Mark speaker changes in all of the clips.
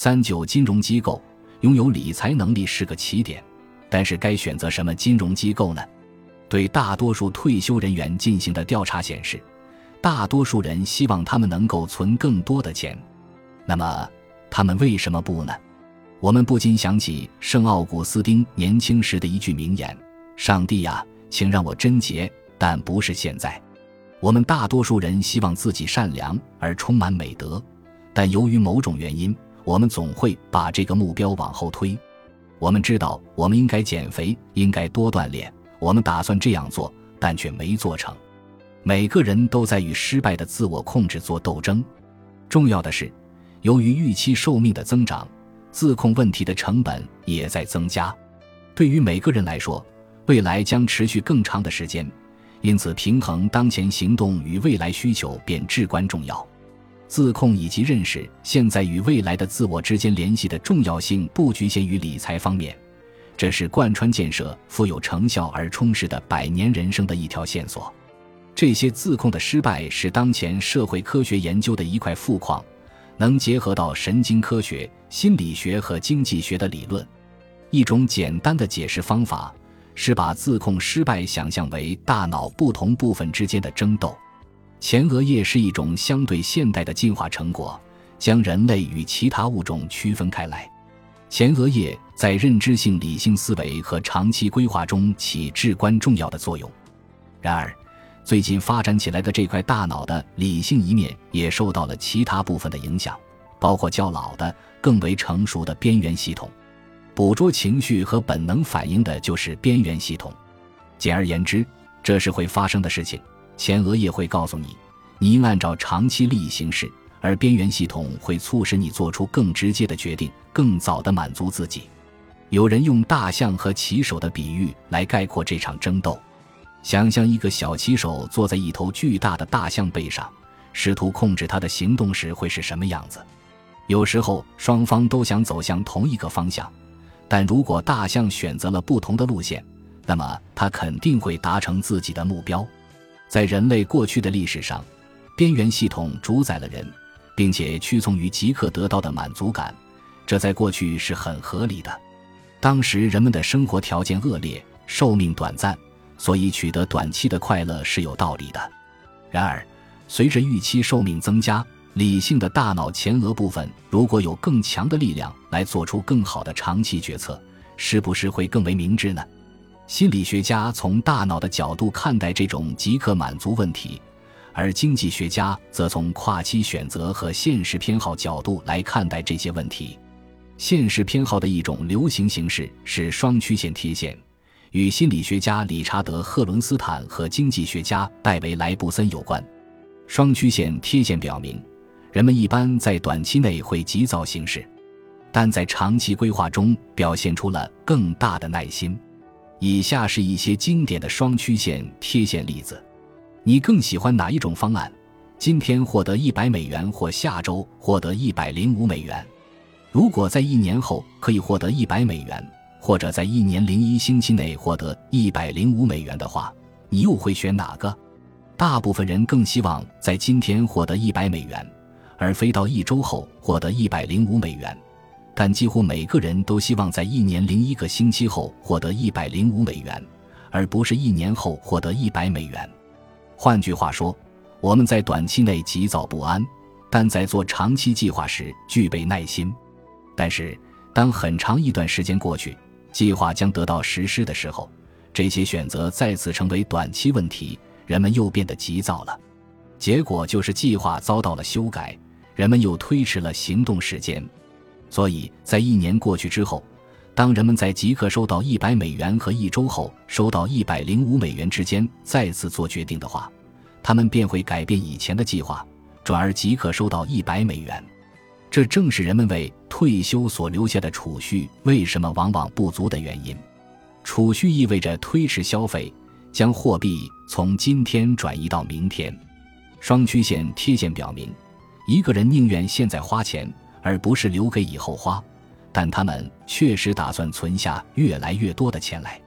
Speaker 1: 三九金融机构拥有理财能力是个起点，但是该选择什么金融机构呢？对大多数退休人员进行的调查显示，大多数人希望他们能够存更多的钱。那么，他们为什么不呢？我们不禁想起圣奥古斯丁年轻时的一句名言：“上帝呀，请让我贞洁，但不是现在。”我们大多数人希望自己善良而充满美德，但由于某种原因，我们总会把这个目标往后推。我们知道我们应该减肥，应该多锻炼。我们打算这样做，但却没做成。每个人都在与失败的自我控制做斗争。重要的是，由于预期寿命的增长，自控问题的成本也在增加。对于每个人来说，未来将持续更长的时间，因此平衡当前行动与未来需求便至关重要。自控以及认识现在与未来的自我之间联系的重要性，不局限于理财方面。这是贯穿建设富有成效而充实的百年人生的一条线索。这些自控的失败是当前社会科学研究的一块富矿，能结合到神经科学、心理学和经济学的理论。一种简单的解释方法是把自控失败想象为大脑不同部分之间的争斗。前额叶是一种相对现代的进化成果，将人类与其他物种区分开来。前额叶在认知性理性思维和长期规划中起至关重要的作用。然而，最近发展起来的这块大脑的理性一面也受到了其他部分的影响，包括较老的、更为成熟的边缘系统。捕捉情绪和本能反应的就是边缘系统。简而言之，这是会发生的事情。前额叶会告诉你，你应按照长期利益行事。而边缘系统会促使你做出更直接的决定，更早地满足自己。有人用大象和骑手的比喻来概括这场争斗：想象一个小骑手坐在一头巨大的大象背上，试图控制它的行动时会是什么样子。有时候双方都想走向同一个方向，但如果大象选择了不同的路线，那么它肯定会达成自己的目标。在人类过去的历史上，边缘系统主宰了人。并且屈从于即刻得到的满足感，这在过去是很合理的。当时人们的生活条件恶劣，寿命短暂，所以取得短期的快乐是有道理的。然而，随着预期寿命增加，理性的大脑前额部分如果有更强的力量来做出更好的长期决策，是不是会更为明智呢？心理学家从大脑的角度看待这种即刻满足问题。而经济学家则从跨期选择和现实偏好角度来看待这些问题。现实偏好的一种流行形式是双曲线贴现，与心理学家理查德·赫伦斯坦和经济学家戴维·莱布森有关。双曲线贴现表明，人们一般在短期内会急躁行事，但在长期规划中表现出了更大的耐心。以下是一些经典的双曲线贴现例子。你更喜欢哪一种方案？今天获得一百美元，或下周获得一百零五美元？如果在一年后可以获得一百美元，或者在一年零一星期内获得一百零五美元的话，你又会选哪个？大部分人更希望在今天获得一百美元，而非到一周后获得一百零五美元。但几乎每个人都希望在一年零一个星期后获得一百零五美元，而不是一年后获得一百美元。换句话说，我们在短期内急躁不安，但在做长期计划时具备耐心。但是，当很长一段时间过去，计划将得到实施的时候，这些选择再次成为短期问题，人们又变得急躁了。结果就是计划遭到了修改，人们又推迟了行动时间。所以在一年过去之后，当人们在即刻收到一百美元和一周后收到一百零五美元之间再次做决定的话，他们便会改变以前的计划，转而即刻收到一百美元。这正是人们为退休所留下的储蓄为什么往往不足的原因。储蓄意味着推迟消费，将货币从今天转移到明天。双曲线贴现表明，一个人宁愿现在花钱，而不是留给以后花。但他们确实打算存下越来越多的钱来。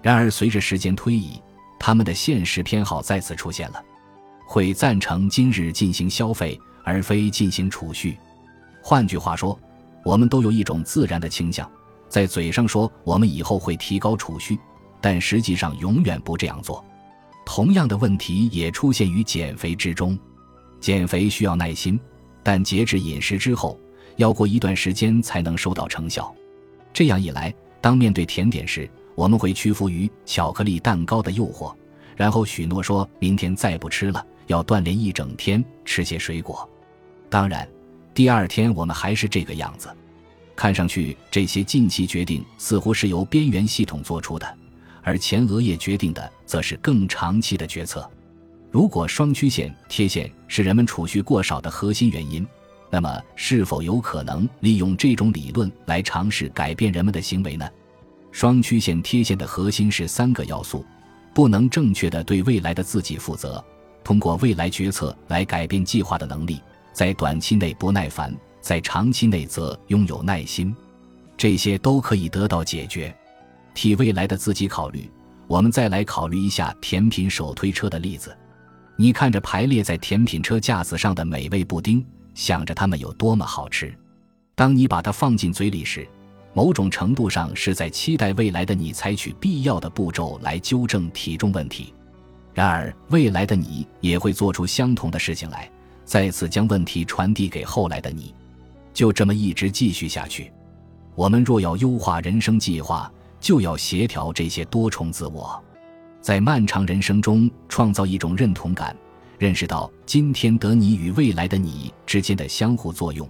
Speaker 1: 然而，随着时间推移，他们的现实偏好再次出现了，会赞成今日进行消费，而非进行储蓄。换句话说，我们都有一种自然的倾向，在嘴上说我们以后会提高储蓄，但实际上永远不这样做。同样的问题也出现于减肥之中。减肥需要耐心，但节制饮食之后，要过一段时间才能收到成效。这样一来，当面对甜点时，我们会屈服于巧克力蛋糕的诱惑，然后许诺说明天再不吃了，要锻炼一整天，吃些水果。当然，第二天我们还是这个样子。看上去，这些近期决定似乎是由边缘系统做出的，而前额叶决定的则是更长期的决策。如果双曲线贴现是人们储蓄过少的核心原因，那么是否有可能利用这种理论来尝试改变人们的行为呢？双曲线贴现的核心是三个要素：不能正确的对未来的自己负责，通过未来决策来改变计划的能力，在短期内不耐烦，在长期内则拥有耐心。这些都可以得到解决。替未来的自己考虑，我们再来考虑一下甜品手推车的例子。你看着排列在甜品车架子上的美味布丁，想着它们有多么好吃。当你把它放进嘴里时，某种程度上是在期待未来的你采取必要的步骤来纠正体重问题。然而，未来的你也会做出相同的事情来，再次将问题传递给后来的你。就这么一直继续下去。我们若要优化人生计划，就要协调这些多重自我。在漫长人生中创造一种认同感，认识到今天的你与未来的你之间的相互作用，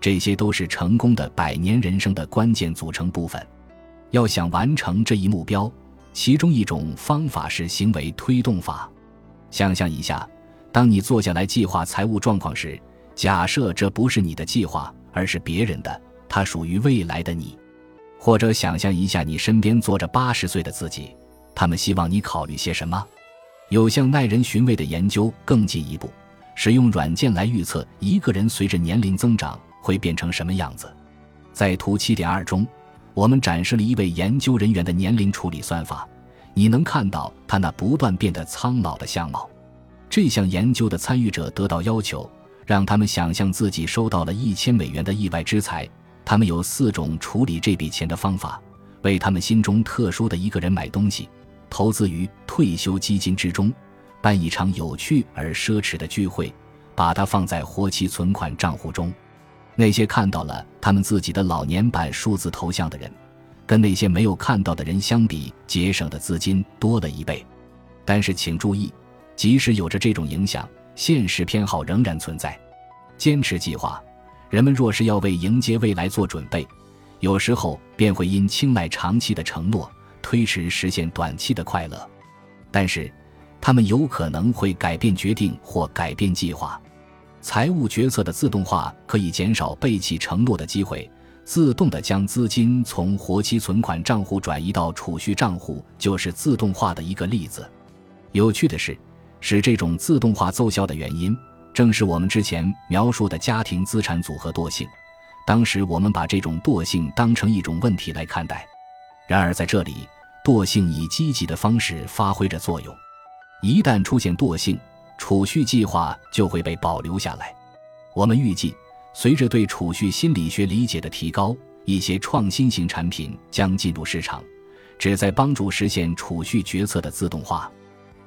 Speaker 1: 这些都是成功的百年人生的关键组成部分。要想完成这一目标，其中一种方法是行为推动法。想象一下，当你坐下来计划财务状况时，假设这不是你的计划，而是别人的，它属于未来的你。或者想象一下，你身边坐着八十岁的自己。他们希望你考虑些什么？有项耐人寻味的研究更进一步，使用软件来预测一个人随着年龄增长会变成什么样子。在图七点二中，我们展示了一位研究人员的年龄处理算法，你能看到他那不断变得苍老的相貌。这项研究的参与者得到要求，让他们想象自己收到了一千美元的意外之财，他们有四种处理这笔钱的方法，为他们心中特殊的一个人买东西。投资于退休基金之中，办一场有趣而奢侈的聚会，把它放在活期存款账户中。那些看到了他们自己的老年版数字头像的人，跟那些没有看到的人相比，节省的资金多了一倍。但是请注意，即使有着这种影响，现实偏好仍然存在。坚持计划，人们若是要为迎接未来做准备，有时候便会因青睐长期的承诺。推迟实现短期的快乐，但是他们有可能会改变决定或改变计划。财务决策的自动化可以减少背弃承诺的机会，自动的将资金从活期存款账户转移到储蓄账户，就是自动化的一个例子。有趣的是，使这种自动化奏效的原因，正是我们之前描述的家庭资产组合惰性。当时我们把这种惰性当成一种问题来看待，然而在这里。惰性以积极的方式发挥着作用，一旦出现惰性，储蓄计划就会被保留下来。我们预计，随着对储蓄心理学理解的提高，一些创新型产品将进入市场，旨在帮助实现储蓄决策的自动化。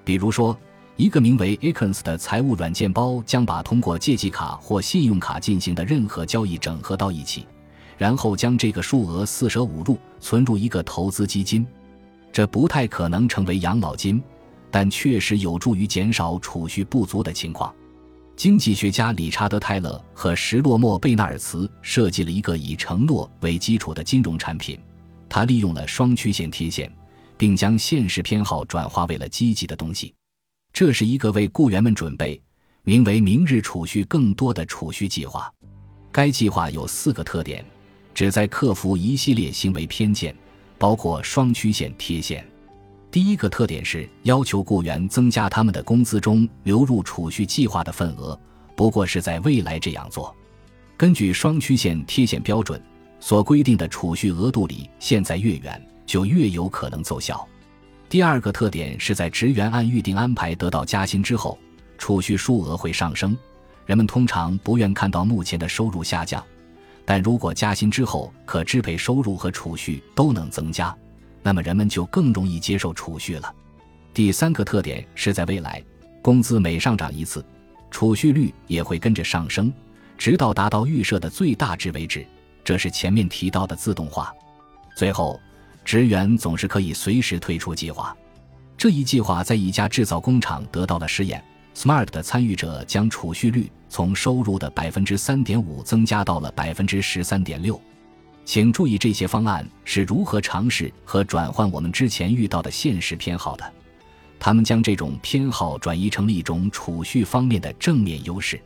Speaker 1: 比如说，一个名为 a c o n s 的财务软件包将把通过借记卡或信用卡进行的任何交易整合到一起，然后将这个数额四舍五入存入一个投资基金。这不太可能成为养老金，但确实有助于减少储蓄不足的情况。经济学家理查德·泰勒和石洛莫·贝纳尔茨设计了一个以承诺为基础的金融产品，他利用了双曲线贴现，并将现实偏好转化为了积极的东西。这是一个为雇员们准备、名为“明日储蓄更多”的储蓄计划。该计划有四个特点，旨在克服一系列行为偏见。包括双曲线贴现。第一个特点是要求雇员增加他们的工资中流入储蓄计划的份额，不过是在未来这样做。根据双曲线贴现标准所规定的储蓄额度里，现在越远就越有可能奏效。第二个特点是在职员按预定安排得到加薪之后，储蓄数额会上升。人们通常不愿看到目前的收入下降。但如果加薪之后可支配收入和储蓄都能增加，那么人们就更容易接受储蓄了。第三个特点是在未来，工资每上涨一次，储蓄率也会跟着上升，直到达到预设的最大值为止。这是前面提到的自动化。最后，职员总是可以随时退出计划。这一计划在一家制造工厂得到了试验。Smart 的参与者将储蓄率从收入的百分之三点五增加到了百分之十三点六。请注意，这些方案是如何尝试和转换我们之前遇到的现实偏好的。他们将这种偏好转移成了一种储蓄方面的正面优势。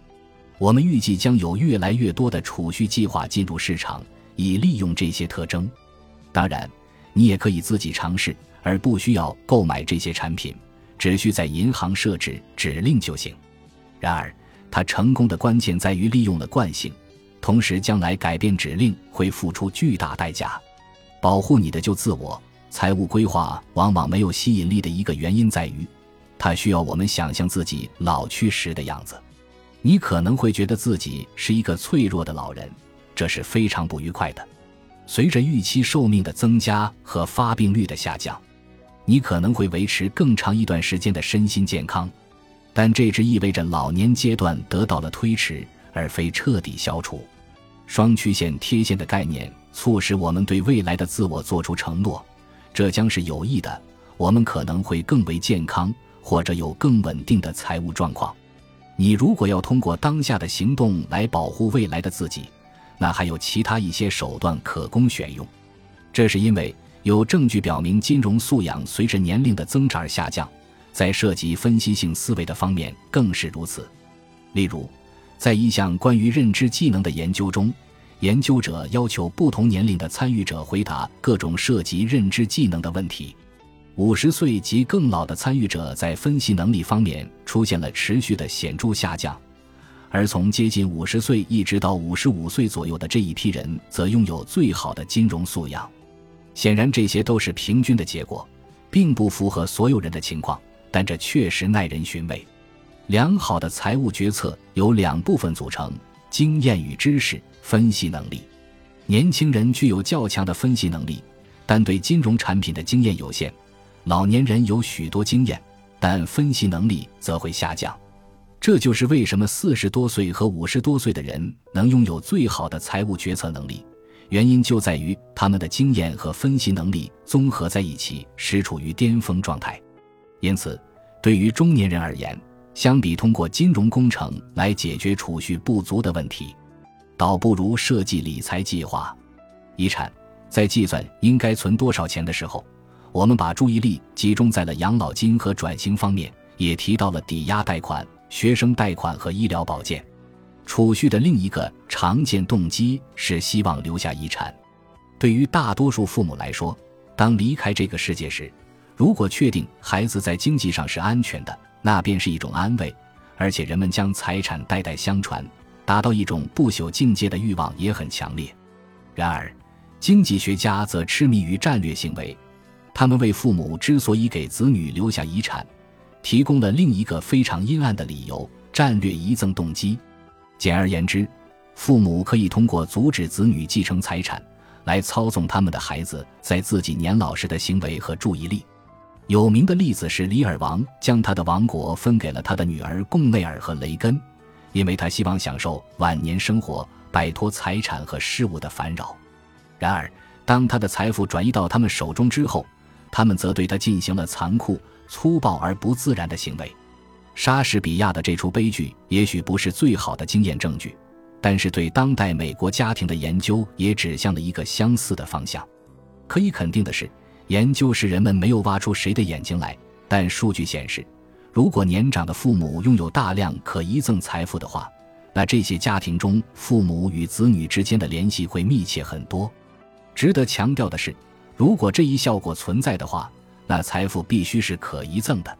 Speaker 1: 我们预计将有越来越多的储蓄计划进入市场，以利用这些特征。当然，你也可以自己尝试，而不需要购买这些产品，只需在银行设置指令就行。然而，它成功的关键在于利用了惯性，同时将来改变指令会付出巨大代价。保护你的旧自我，财务规划往往没有吸引力的一个原因在于，它需要我们想象自己老去时的样子。你可能会觉得自己是一个脆弱的老人，这是非常不愉快的。随着预期寿命的增加和发病率的下降，你可能会维持更长一段时间的身心健康，但这只意味着老年阶段得到了推迟，而非彻底消除。双曲线贴现的概念促使我们对未来的自我做出承诺，这将是有益的。我们可能会更为健康，或者有更稳定的财务状况。你如果要通过当下的行动来保护未来的自己，那还有其他一些手段可供选用。这是因为有证据表明金融素养随着年龄的增长而下降，在涉及分析性思维的方面更是如此。例如，在一项关于认知技能的研究中，研究者要求不同年龄的参与者回答各种涉及认知技能的问题。五十岁及更老的参与者在分析能力方面出现了持续的显著下降，而从接近五十岁一直到五十五岁左右的这一批人则拥有最好的金融素养。显然，这些都是平均的结果，并不符合所有人的情况，但这确实耐人寻味。良好的财务决策由两部分组成：经验与知识。分析能力，年轻人具有较强的分析能力，但对金融产品的经验有限。老年人有许多经验，但分析能力则会下降。这就是为什么四十多岁和五十多岁的人能拥有最好的财务决策能力，原因就在于他们的经验和分析能力综合在一起时处于巅峰状态。因此，对于中年人而言，相比通过金融工程来解决储蓄不足的问题，倒不如设计理财计划。遗产在计算应该存多少钱的时候。我们把注意力集中在了养老金和转型方面，也提到了抵押贷款、学生贷款和医疗保健。储蓄的另一个常见动机是希望留下遗产。对于大多数父母来说，当离开这个世界时，如果确定孩子在经济上是安全的，那便是一种安慰。而且人们将财产代代相传，达到一种不朽境界的欲望也很强烈。然而，经济学家则痴迷于战略行为。他们为父母之所以给子女留下遗产，提供了另一个非常阴暗的理由——战略遗赠动机。简而言之，父母可以通过阻止子女继承财产，来操纵他们的孩子在自己年老时的行为和注意力。有名的例子是李尔王将他的王国分给了他的女儿贡内尔和雷根，因为他希望享受晚年生活，摆脱财产和事物的烦扰。然而，当他的财富转移到他们手中之后，他们则对他进行了残酷、粗暴而不自然的行为。莎士比亚的这出悲剧也许不是最好的经验证据，但是对当代美国家庭的研究也指向了一个相似的方向。可以肯定的是，研究是人们没有挖出谁的眼睛来，但数据显示，如果年长的父母拥有大量可遗赠财富的话，那这些家庭中父母与子女之间的联系会密切很多。值得强调的是。如果这一效果存在的话，那财富必须是可遗赠的。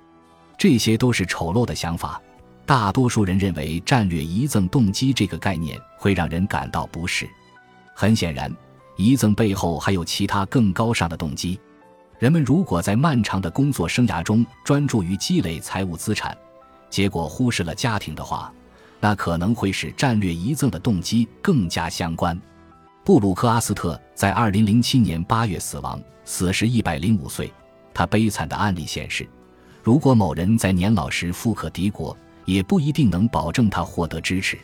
Speaker 1: 这些都是丑陋的想法。大多数人认为战略遗赠动机这个概念会让人感到不适。很显然，遗赠背后还有其他更高尚的动机。人们如果在漫长的工作生涯中专注于积累财务资产，结果忽视了家庭的话，那可能会使战略遗赠的动机更加相关。布鲁克阿斯特在二零零七年八月死亡，死时一百零五岁。他悲惨的案例显示，如果某人在年老时富可敌国，也不一定能保证他获得支持。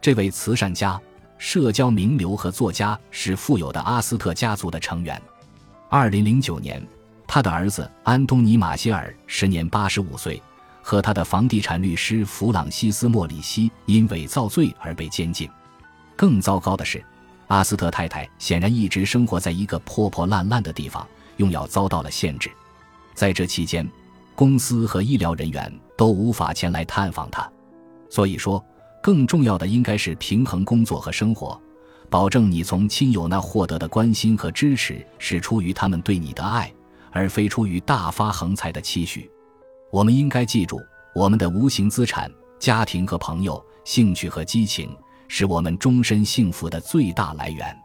Speaker 1: 这位慈善家、社交名流和作家是富有的阿斯特家族的成员。二零零九年，他的儿子安东尼·马歇尔时年八十五岁，和他的房地产律师弗朗西斯·莫里希因伪造罪而被监禁。更糟糕的是。阿斯特太太显然一直生活在一个破破烂烂的地方，用药遭到了限制。在这期间，公司和医疗人员都无法前来探访他。所以说，更重要的应该是平衡工作和生活，保证你从亲友那获得的关心和支持是出于他们对你的爱，而非出于大发横财的期许。我们应该记住，我们的无形资产——家庭和朋友、兴趣和激情。是我们终身幸福的最大来源。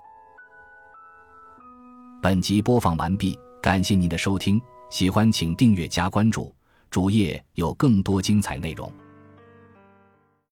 Speaker 1: 本集播放完毕，感谢您的收听，喜欢请订阅加关注，主页有更多精彩内容。